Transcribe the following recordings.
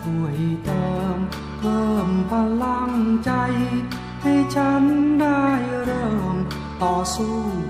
ช่วยเติมเพิ่มพลังใจ ให้ฉันได้เริ่มต่อสู้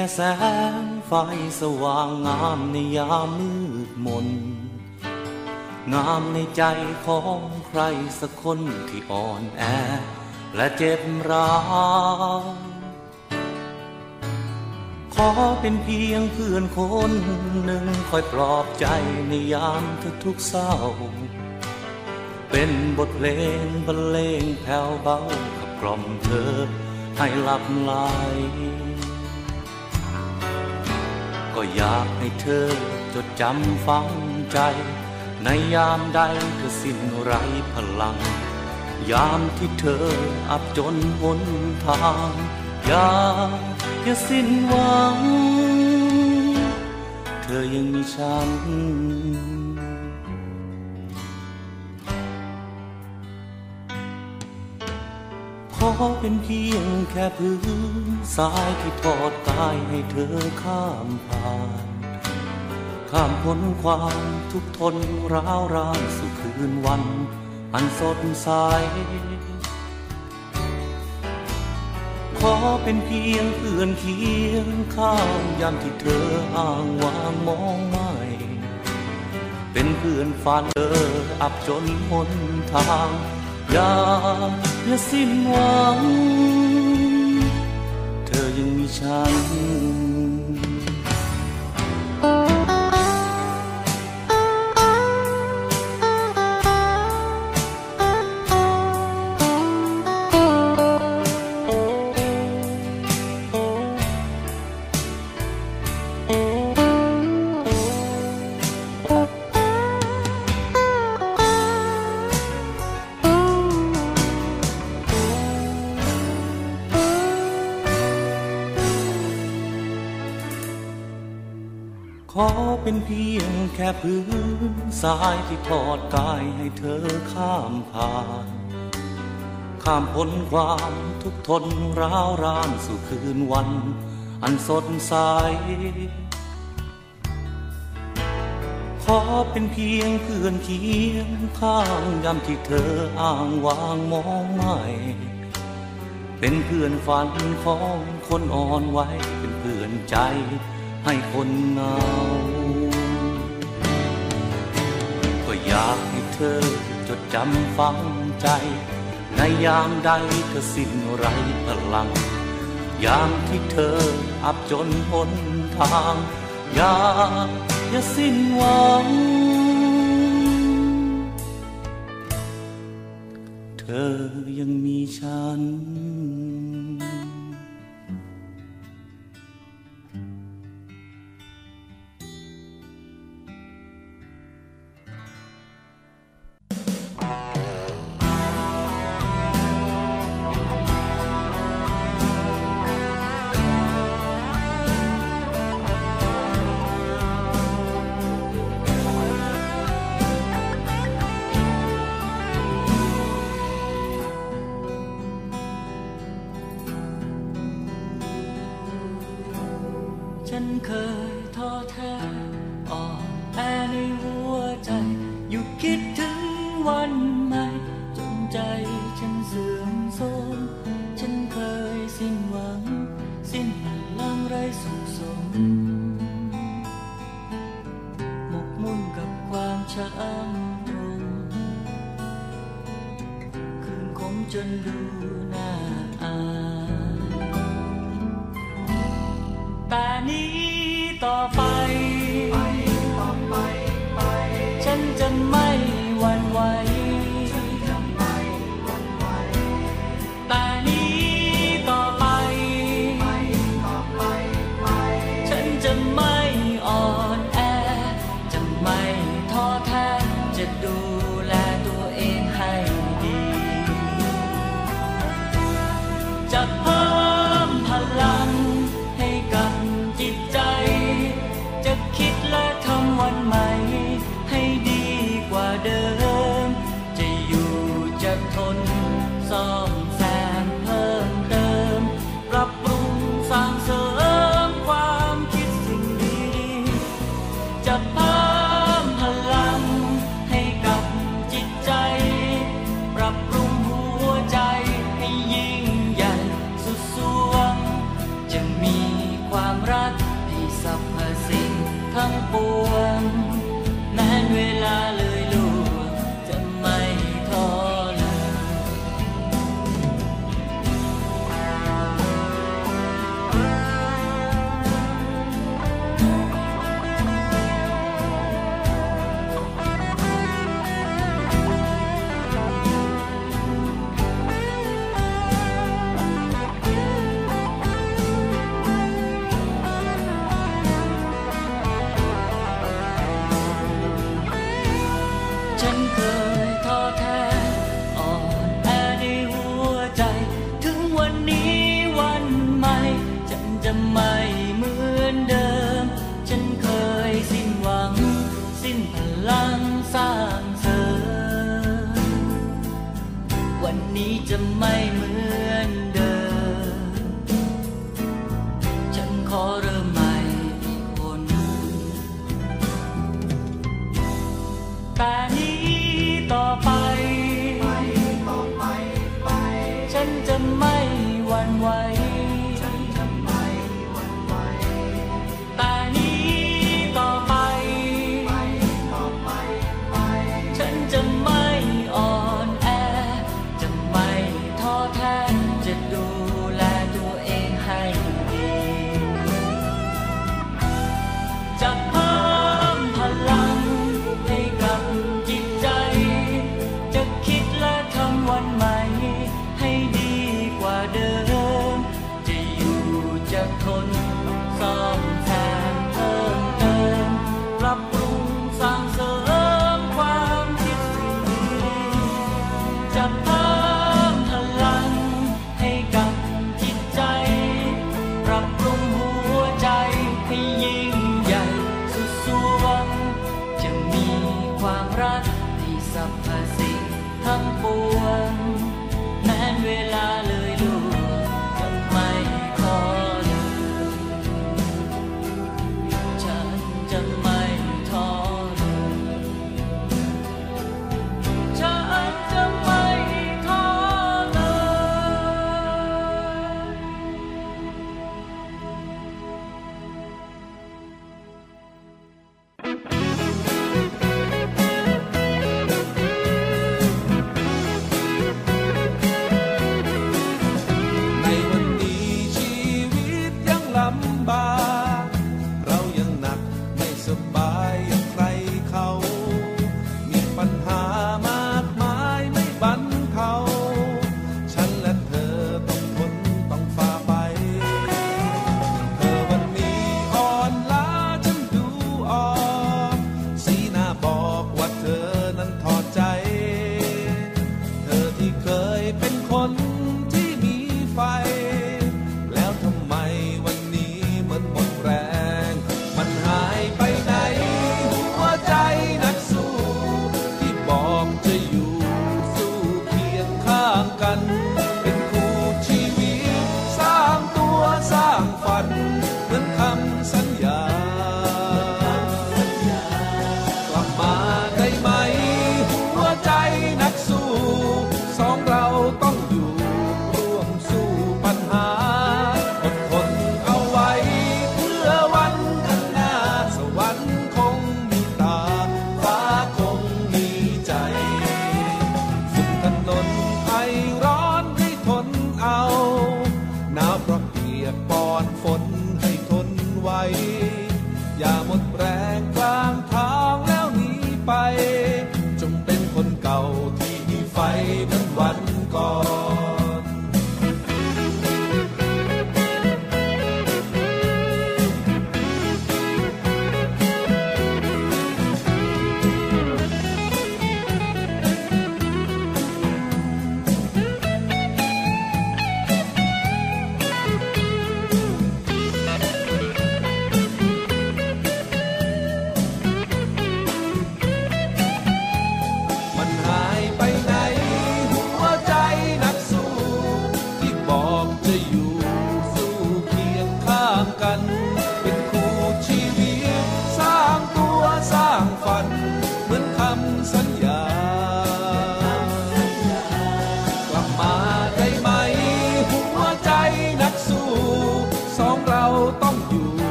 ค่แสงไฟสว่างงามในยามมืดมน งามในใจของใครสักคนที่อ่อนแอ และเจ็บร้าวขอเป็นเพียงเพื่อนคนหนึ่งคอยปลอบใจในยามทุกๆเศร้า เป็นบทเพลงบรรเลงแผ่วเบาขับกล่อมเธอให้หลับไหล ก็อยากให้เธอจดจำฝังใจ ในยามใดเธอสิ้นไรพลัง ยามที่เธออับจนหนทางอย่าอย่าสิ้นหวัง เธอยังมีฉัน ขอเป็นเพียงแค่พื้นทรายที่ทอดกายให้เธอข้ามผ่าน ข้ามพ้นความทุกทนร้าวรานสู่คืนวัน อันสดใส ขอเป็นเพียงเพื่อนเคียงข้างยามที่เธออ้างวางมองไม่เป็นเพื่อนฝันเธออับจนหนทาง อย่าอย่าสิ้นหวัง เธอยังมีฉัน ค่พื้นทรายที่ทอดกายให้เธอข้ามผ่าน ข้ามพ้นความทุกทนร้าวรานสู่คืนวัน อันสดใส ขอเป็นเพียงเพื่อนเคียงข้างยามที่เธออ้างวางมองไม่เป็นเพื่อนฝันของคนอ่อนไหวเป็นเพื่อนใจให้คนเงา อยากให้เธอจดจำฝังใจ ในยามใดเธอสิ้นไรพลัง ยามที่เธออับจนหนทาง อย่าอย่าสิ้นหวัง เธอยังมีฉัน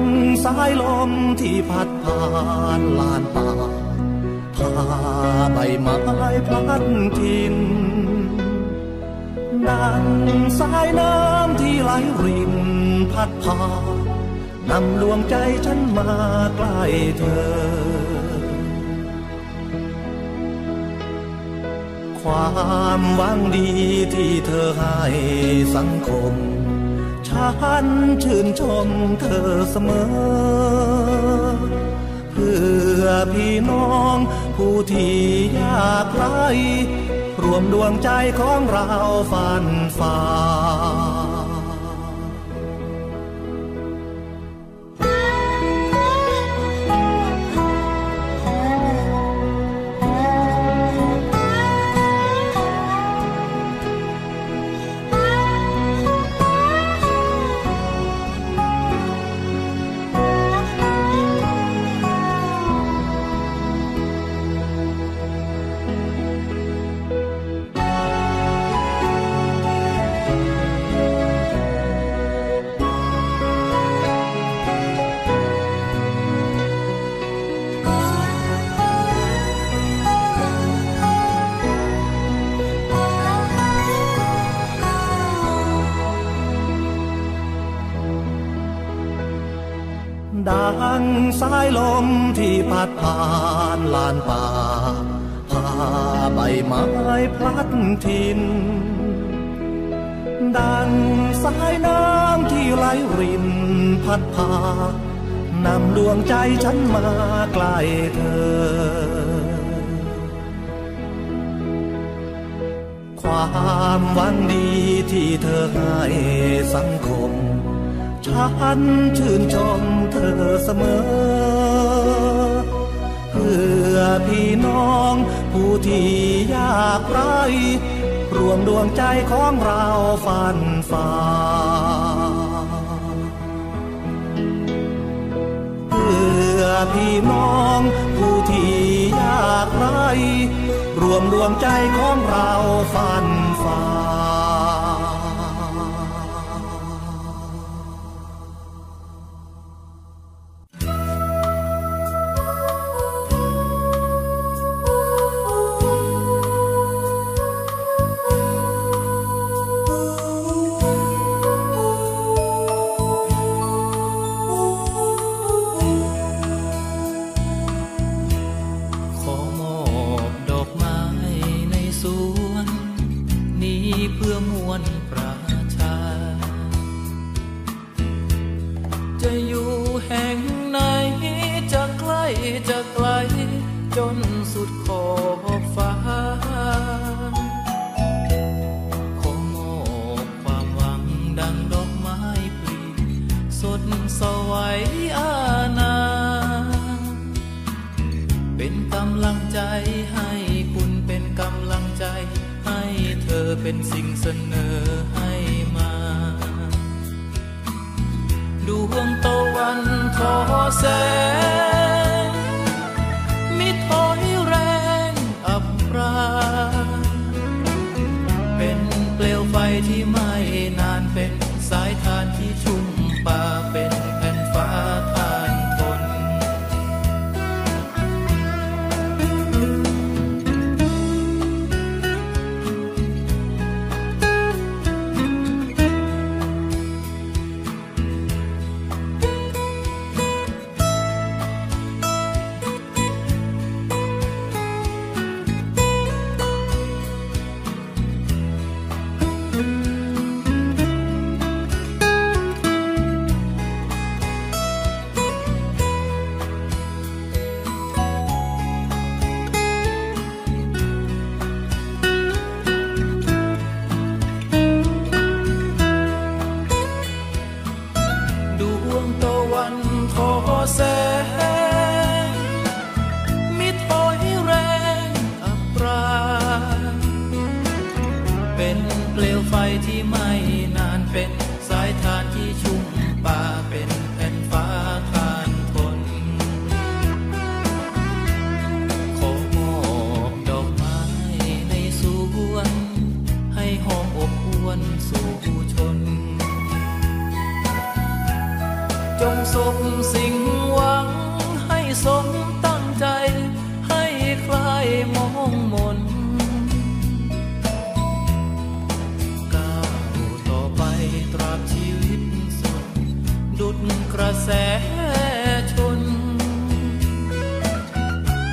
งสายลมที่พัดผ่านลานป่าพาใบไม้พลัดทินดังสายน้ำที่ไหลรินพัดพานำดวงใจฉันมาใกล้เธอ ความหวังดีที่เธอให้สังคม ฉันชื่นชมเธอเสมอ เพื่อพี่น้องผู้ที่ยากไร้รวมดวงใจของเราฝันฝ่า งสายลมที่พัดผ่านลานป่าพาใบไม้พลัดทินดังสายน้ำที่ไหลรินพัดพานำดวงใจฉันมาใกล้เธอ ความหวังดีที่เธอให้สังคม ฉันชื่นชมเธอเสมอ เพื่อพี่น้องผู้ที่ยากไร้รวมดวงใจของเราฝันฝ่าเพื่อพี่น้องผู้ที่ยากไร้รวมดวงใจของเราฝันฝ่า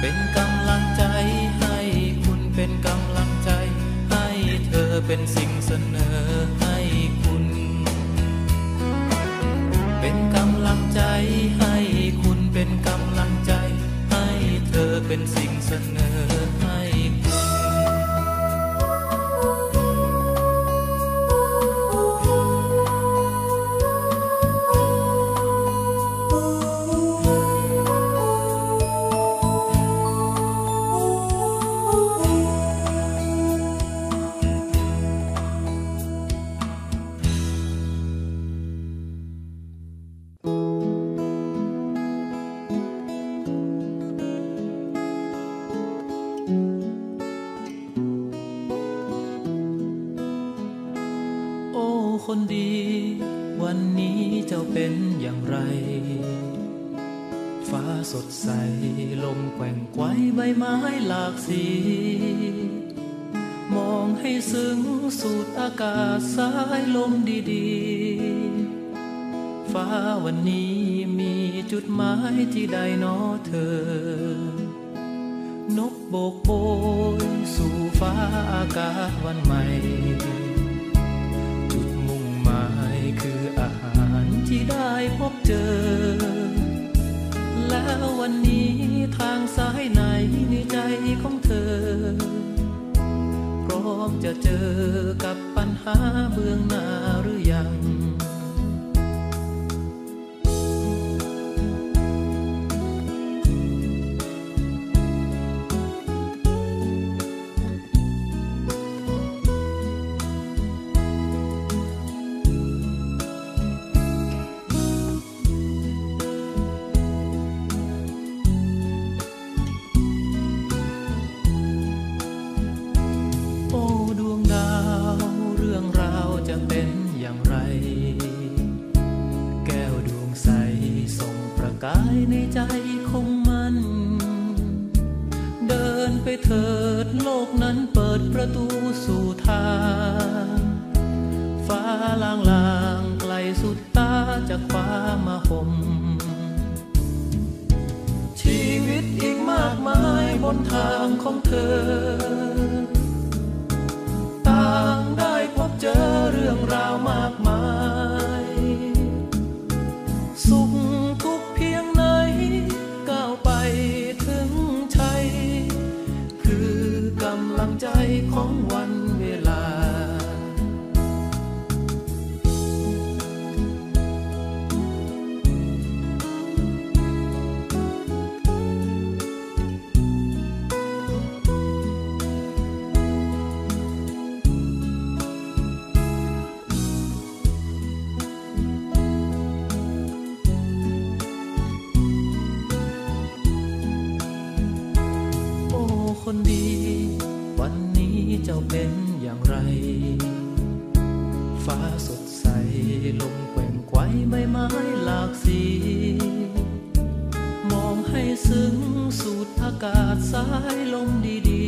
Ven, ที่ใดนอเธอ ในใจ ซึ้งสูดอากาศสายลมดี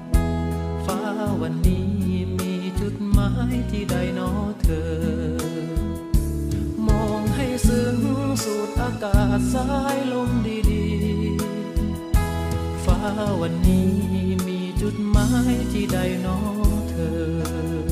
ๆ ฟ้าวันนี้มีจุดหมายที่ใดนอเธอ มองให้ซึ้งสูดอากาศสายลมดีๆ ฟ้าวันนี้มีจุดหมายที่ใดนอเธอ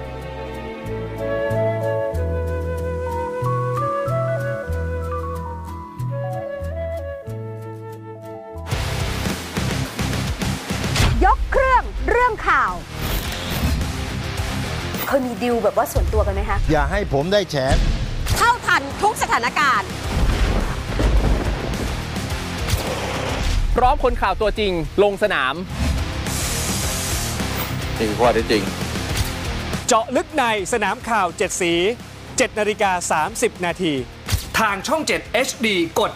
แบบว่าส่วนตัวกันไหมคะ อย่าให้ผมได้แฉเท่าทันทุกสถานการณ์ พร้อมคนข่าวตัวจริงลงสนาม นี่คือข้อเท็จจริง เจาะลึกในสนามข่าว 7 สี 7นาฬิกา30 นาที ทางช่อง 7 HD กด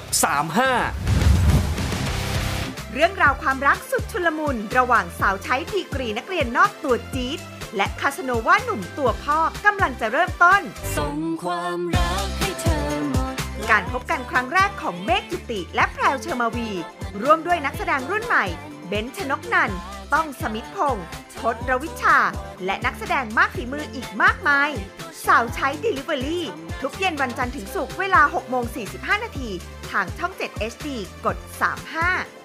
35เรื่องราวความรักสุดชุลมุน ระหว่างสาวใช้ดีกรีนักเรียนนอกตัวจี๊ด และคาสโนว่าหนุ่มตัวพ่อกำลังจะเริ่มต้น ส่งความรักให้เธอหมดการพบกันครั้งแรกของเมฆจุติและแพรวเชอร์มาวี ร่วมด้วยนักแสดงรุ่นใหม่ เบนชนกนันท์ต้องสมิธพงษ์พศรวิชา และนักแสดงมากฝีมืออีกมากมาย สาวใช้ Delivery ทุกเย็นวันจันทร์ถึงศุกร์เวลา6โมง45 นาที ทางช่อง 7 HD กด 35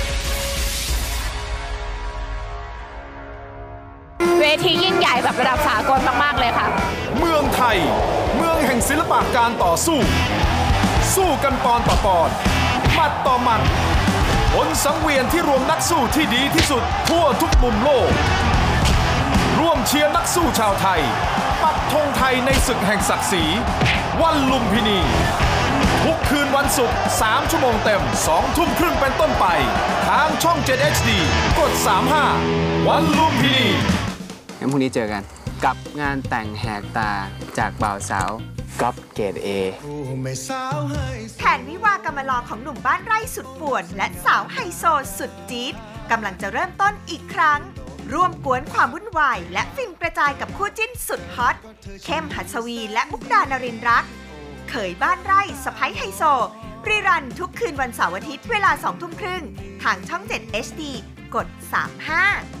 เวทียิ่งใหญ่แบบระดับสากลมาก ๆ เลยค่ะ เมืองไทย เมืองแห่งศิลปะการต่อสู้ สู้กันปอนต่อปอนหมัดต่อหมัดผลสังเวียนที่รวมนักสู้ที่ดีที่สุดทั่วทุกมุมโลกรร่วมเชียร์นักสู้ชาวไทย ปักธงไทยในศึกแห่งศักดิ์ศรี วันลุมพินี ทุกคืนวันศุกร์3ชั่วโมงเต็ม 2 ทุ่มครึ่งเป็นต้นไป ทางช่อง 7 HD กด 35 วันลุมพินี งั้นพรุ่งนี้เจอกัน กับงานแต่งแหกตาจากบ่าวสาวก๊อฟเกตเอแผนวิวากรรมลอของหนุ่มบ้านไร่สุดป่วน และสาวไฮโซสุดจี๊ดกำลังจะเริ่มต้นอีกครั้ง ร่วมกวนความวุ่นวาย และฟินกระจายกับคู่จิ้นสุดฮอตเข้มหัสวีและมุกดานรินทร์รัก เขยบ้านไร่สะพ้ยไฮโซรีรันทุกคืนวันเสาร์อาทิตย์เวลา2ทุ่มครึ่ง ทางช่อง 7 HD กด 35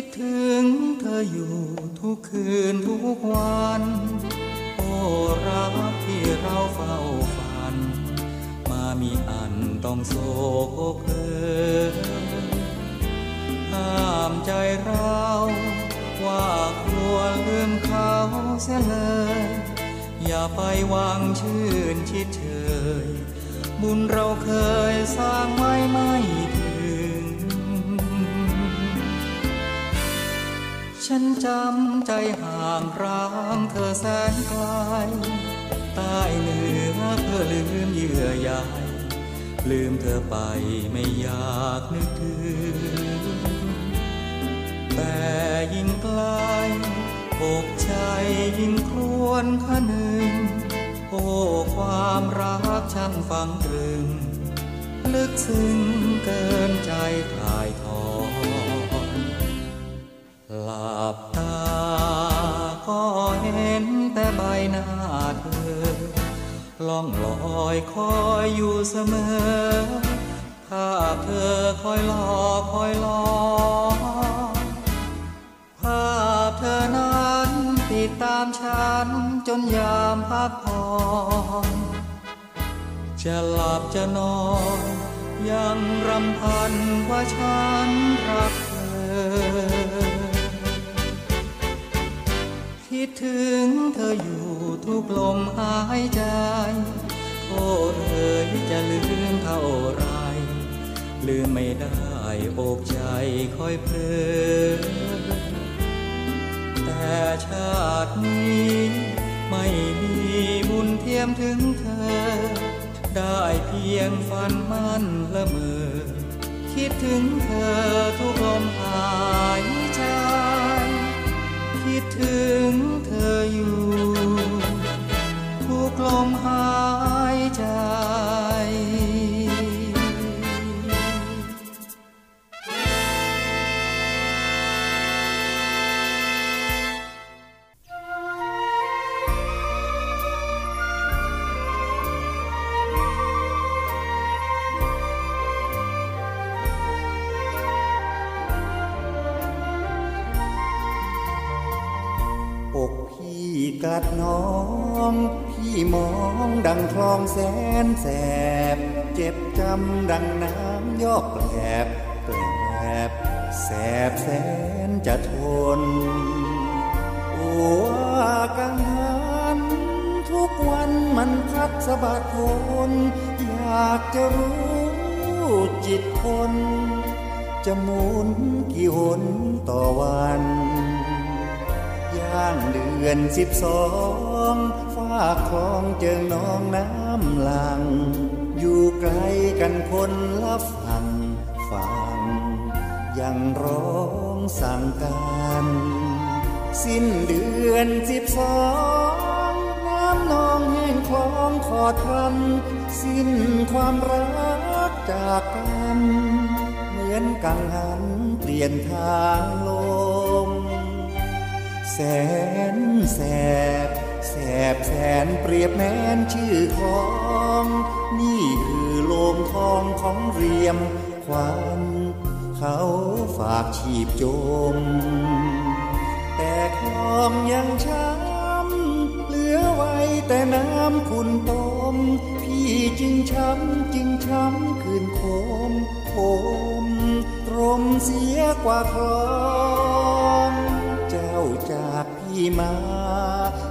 คิดถึงเธออยู่ทุกคืนทุกวัน โอ้รักที่เราเฝ้าฝัน มามีอันต้องโศกเอห้ามใจเราว่าควรลืมเขาเสียเลย อย่าไปวางชื่นชิดเชยบุญเราเคยสร้างไว้ไม่ถึง ฉันจำใจห่างร้างเธอแสนไกลใต้เหนือเพื่อลืมเยื่อใยลืมเธอไปไม่อยากนึกถึง แต่ยิ่งไกลอกใจยิ่งครวนขนึง โอ้ความรักช่างฟังตรึง ลึกซึ้งเกินใจถ่ายท หลับตาก็เห็นแต่ใบหน้าเธอ ล่องลอยคอยอยู่เสมอ ภาพเธอคอยหลอกคอยหลอกภาพเธอนั้นติดตามฉันจนยามพักผ่อนจะหลับจะนอนยังรำพันว่าฉันรักเธอ คิดถึงเธออยู่ทุกลมหายใจ โอ้เอ๋ยจะลืมเท่าไร ลืมไม่ได้อกใจคอยเพลอแต่ชาตินี้ไม่มีบุญเทียมถึงเธอ ได้เพียงฝันมันละเมอ คิดถึงเธอทุกลมหายใจ ดถึงเธออยู่ ทุกลมหายใจ ดน้องพี่มองดังคลองแสนแสบ เจ็บจำดังน้ำยอกแกลบแกลบแสบแสนจะทนอ้ว่ากังหันทุกวันมันพัดสะบัดวนอยากจะรู้จิตคน จะหมุนกี่หนต่อวัน ย่างเดือนสิบสองฟ้าคลองเจิงน้องน้ำหลัง อยู่ไกลกันคนละฝั่งฟังยังร้องสั่งกันสิ้นเดือนสิบสองน้ำนองแห้งคลองขอทำสิ้นความรักจากกัน เหมือนกังหันเปลี่ยนทางล แสนแสบแสบแสนเปรียบแม้นชื่อของ นี่คือโลมทองของเรียมควันเขาฝากชีพจม แต่คลองยังช้ำเหลือไว้แต่น้ำคุณต้ม พี่จึงช้ำจึงช้ำคืนโคมโคมตรมเสียกว่าคลองเจ้า จากพี่มา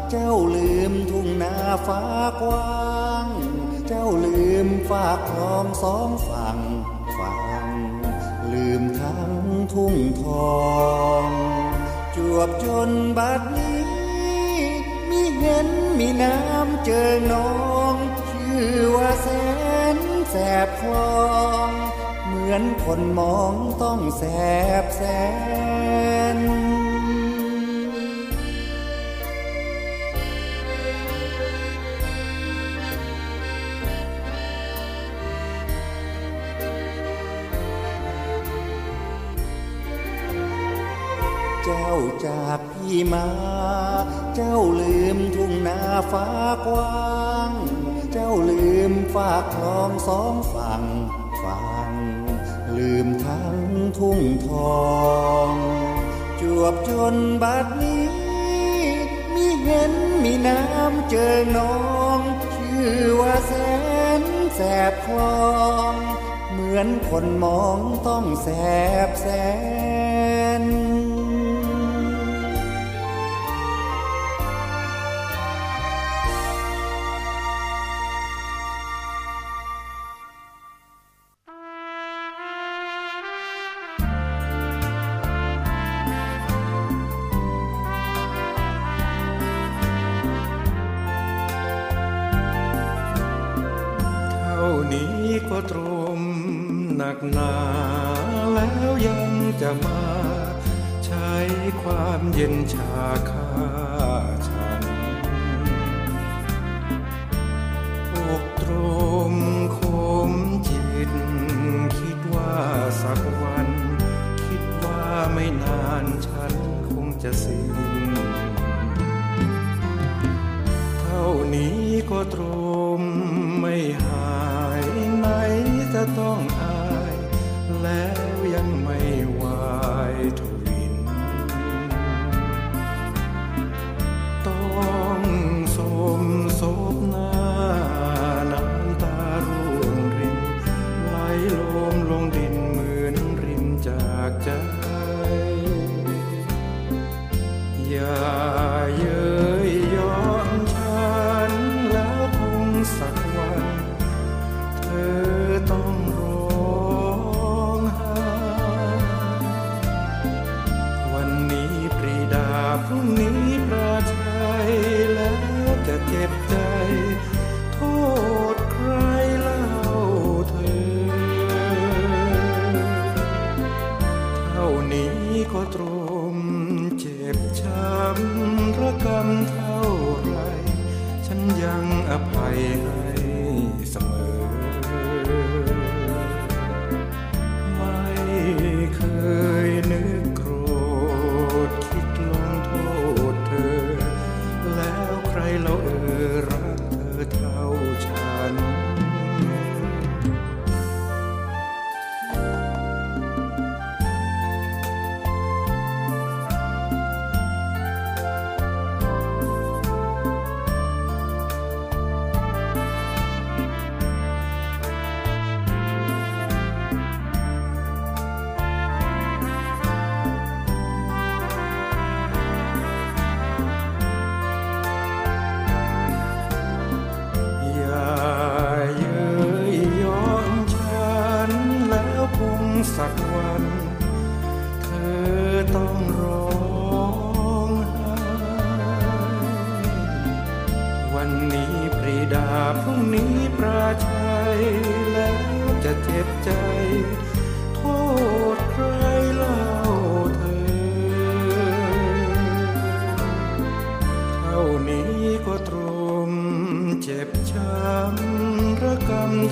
เจ้าลืมทุ่งนาฟ้ากว้าง เจ้าลืมฝากคลองสองฝั่งฝั่งลืมทั้งทุ่งทอง จวบจนบัดนี้มีเห็นมีน้ำเจอน้องชื่อว่าแสนแสบคลอง เหมือนคนมองต้องแสบแสน ที่มา เจ้าลืมทุ่งนาฟ้ากว้าง เจ้าลืมฝากคลองสองฝั่งฝั่งลืมทั้งทุ่งทอง จวบจนบัดนี้ มีเห็นมีน้ำเจอน้อง ชื่อว่าแสนแสบคลอง เหมือนคนมองต้องแสบแสบ เย็นชาค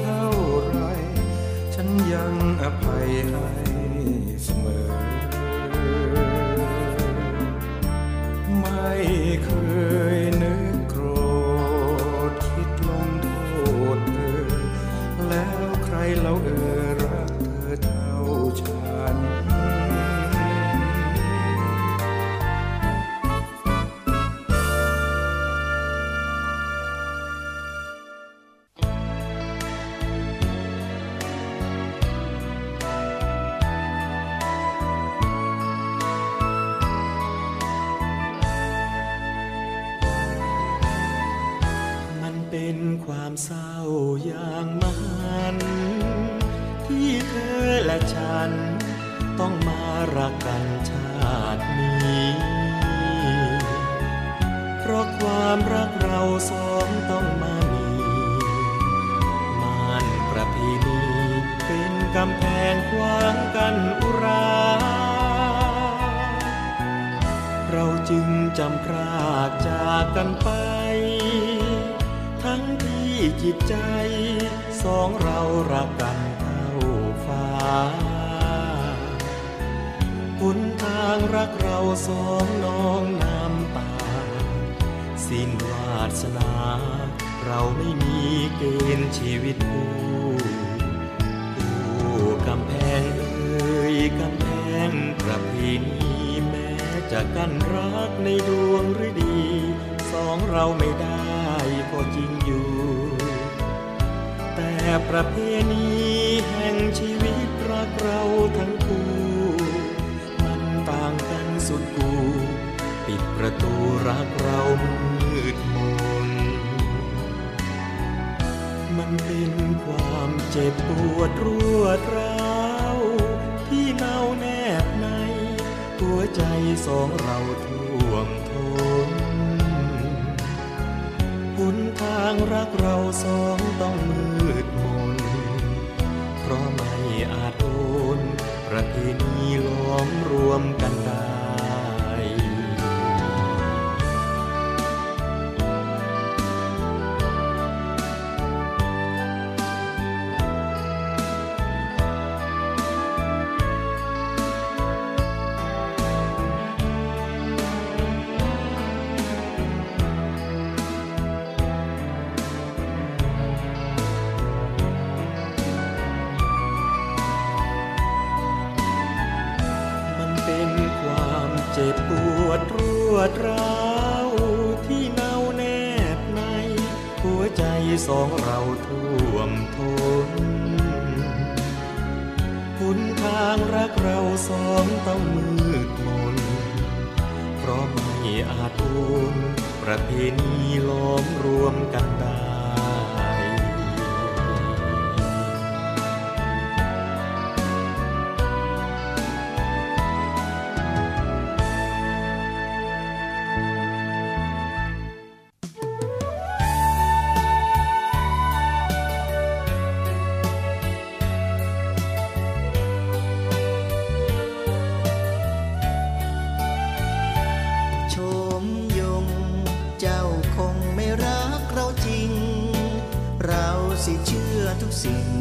เท่าไร ฉันยังอภัยให้ส ค่ประเพณีแห่งชีวิตรักเราทั้งคู่ มันต่างกันสุดกูปิดประตูรักเรามืดมน มันเป็นความเจ็บปวดรวดร้าวที่เนาแนบใน หัวใจสองเราท่วมท้นหนทางรักเราสองต้องมือ của âm seen.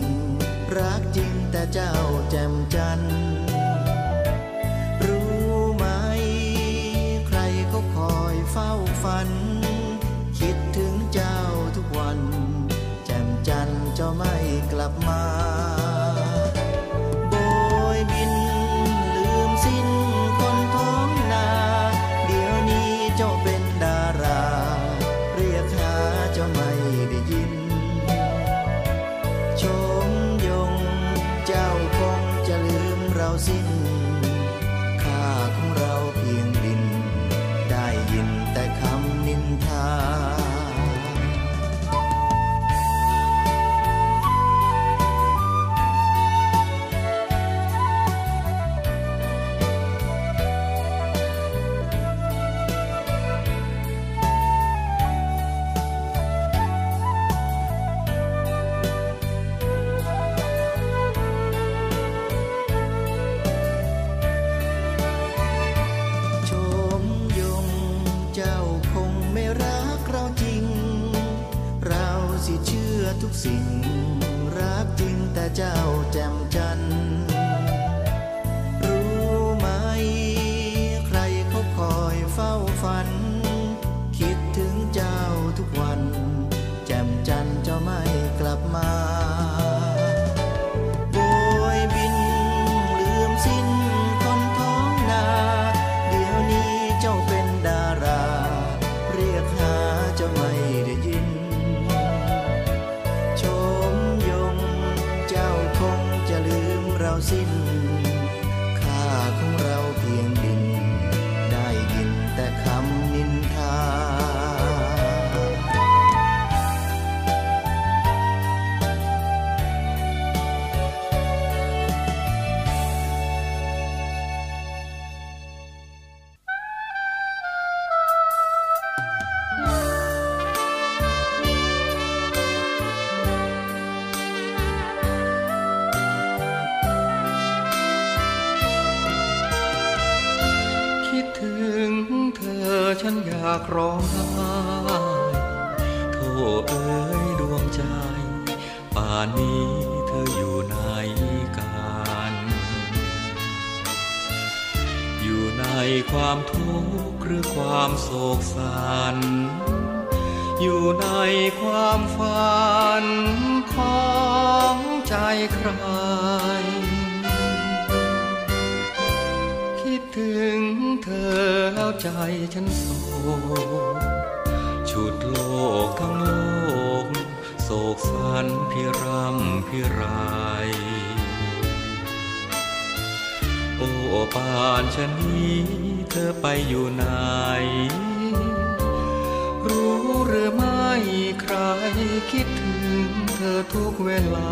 คิดถึงเธอทุกเวลา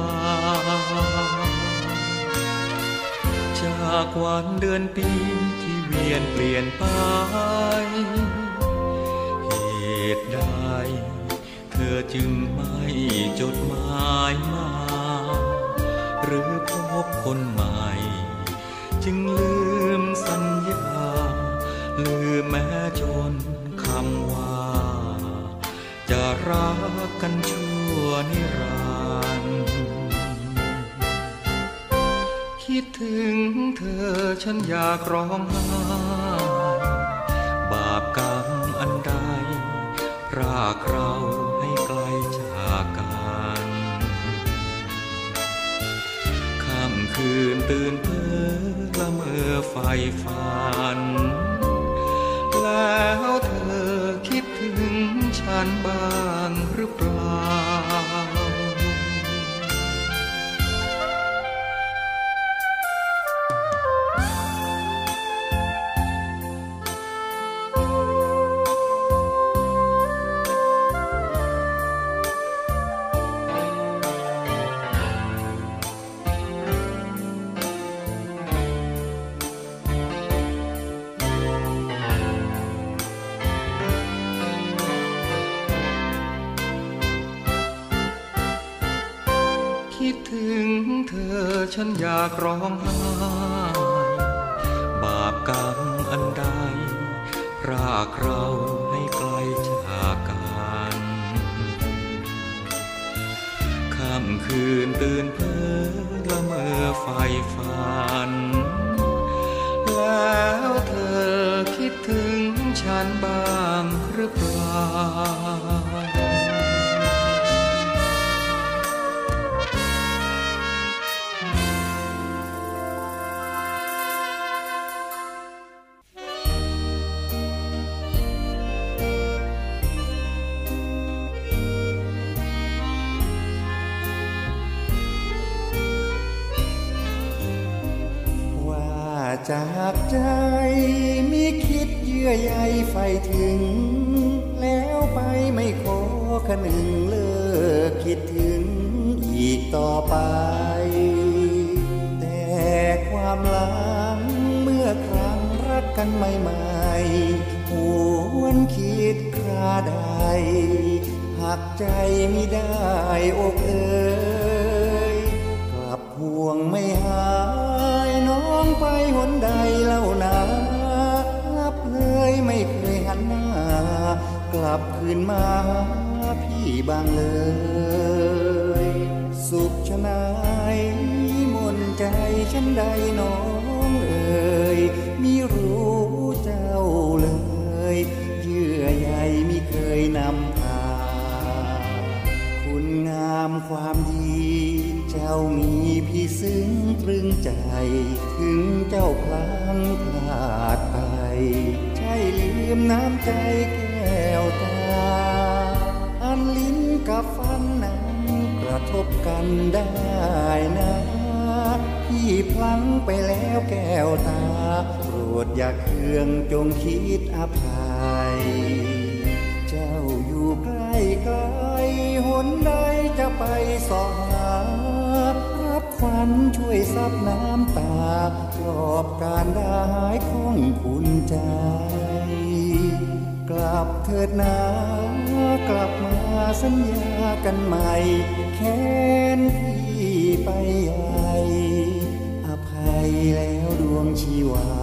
จากวันเดือนปีที่เวียนเปลี่ยนไปเหตุใดเธอจึงไม่จดหมายมา หรือพบคนใหม่ จึงลืมสัญญา ลืมแม้จน รักกันชั่วนิรันดร์คิดถึงเธอฉันอยากร้องไห้บาปกรรมอันใดรากเราให้ไกลจากกันค่ำคืนตื่นเพ้อละเมอไฟฝัน แล้ว บ้าง ตื่นเพ้อ ลิ้นกับฟันนั้นกระทบกันได้นะพี่พลั้งไปแล้วแก้วตาโปรดอย่าเคืองจงคิดอภัย เจ้าอยู่ใกล้ไกลหนใดจะไปสอหารับควันช่วยซับน้ำตาปลอบการได้ของคุณใจ กลับเถิดนากลับมาสัญญากันใหม่แค้นพี่ไปใหญ่อภัยแล้วดวงชีวา